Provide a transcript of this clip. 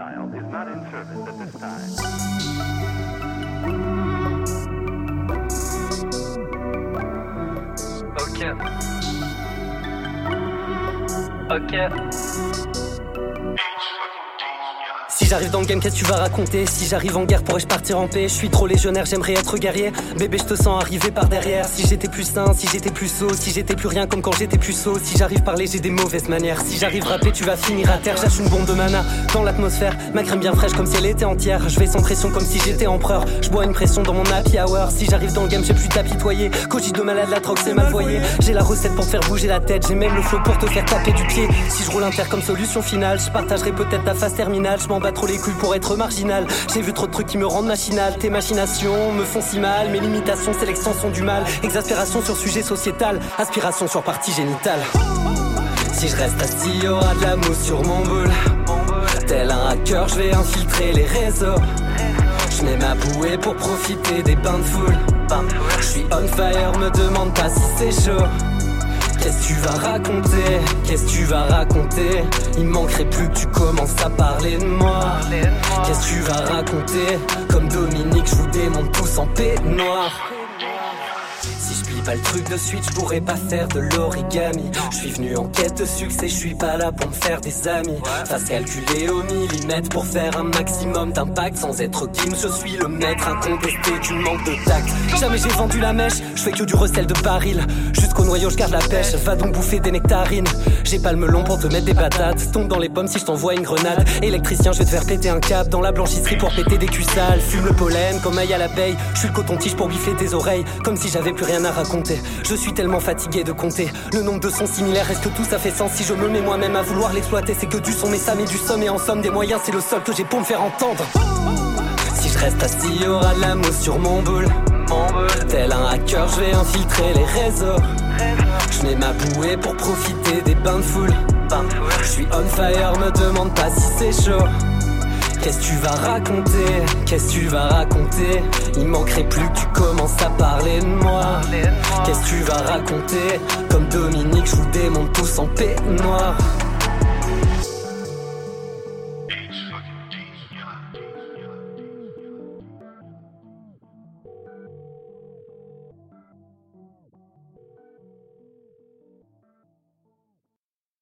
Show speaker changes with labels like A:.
A: dialed is not in service at this time.
B: Ok. Ok. Si j'arrive dans le game, qu'est-ce que tu vas raconter Si j'arrive en guerre, pourrais-je partir en paix Je suis trop légionnaire, j'aimerais être guerrier. Bébé, je te sens arriver par derrière. Si j'étais plus sain, si j'étais plus sot, si j'étais plus rien comme quand j'étais plus sot. Si j'arrive parler, j'ai des mauvaises manières. Si j'arrive rapper, tu vas finir à terre. J'achète une bombe de mana dans l'atmosphère. Ma crème bien fraîche comme si elle était entière. Je vais sans pression comme si j'étais empereur. Je bois une pression dans mon happy hour. Si j'arrive dans le game, j'ai plus t'apitoyer. Cogit de malade, la drogue, c'est mal voyé. J'ai la recette pour te faire bouger la tête. J'ai même le flow pour te faire taper du pied. Si je roule inter comme solution finale, je partagerai peut-être ta phase terminale. Je m'en bats trop les couilles pour être marginal. J'ai vu trop de trucs qui me rendent machinal. Tes machinations me font si mal. Mes limitations, c'est l'extension du mal. Exaspération sur sujet sociétal. Aspiration sur partie génitale. Si je reste assis, aura de la mousse sur mon boule. Tel un hacker, je vais infiltrer les réseaux. Je mets ma bouée pour profiter des bains de foule. Je suis on fire, me demande pas si c'est chaud. Qu'est-ce que tu vas raconter? Qu'est-ce que tu vas raconter? Il manquerait plus que tu commences à parler de moi. Qu'est-ce que tu vas raconter? Comme Dominique, je vous démonte tous en peignoir pas le truc de suite, je pourrais pas faire de l'origami. Je suis venu en quête de succès, je suis pas là pour me faire des amis. Face calculer au millimètre pour faire un maximum d'impact sans être kim. Je suis le maître incontesté du manque de tact. Jamais j'ai vendu la mèche, je fais que du recel de baril. Jusqu'au noyau, je garde la pêche. Va donc bouffer des nectarines. J'ai pas le melon pour te mettre des patates. Tombe dans les pommes si je t'envoie une grenade. Électricien, je vais te faire péter un câble dans la blanchisserie pour péter des culs sales. Fume le pollen comme aille à l'abeille. Je suis le coton-tige pour bifler tes oreilles. Comme si j'avais plus rien Je suis tellement fatigué de compter. Le nombre de sons similaires, est-ce que tout ça fait sens Si je me mets moi-même à vouloir l'exploiter, c'est que du son, mais ça met du somme et en somme des moyens, c'est le seul que j'ai pour me faire entendre. Si je reste assis, aura de la mousse sur mon boule. Tel un hacker, je vais infiltrer les réseaux. Je mets ma bouée pour profiter des bains de foule. Je suis on fire, me demande pas si c'est chaud. Qu'est-ce que tu vas raconter? Qu'est-ce que tu vas raconter? Il manquerait plus que tu commences à parler de. Qu'est-ce que tu vas raconter Comme Dominique, je vous démonte tous en peignoir.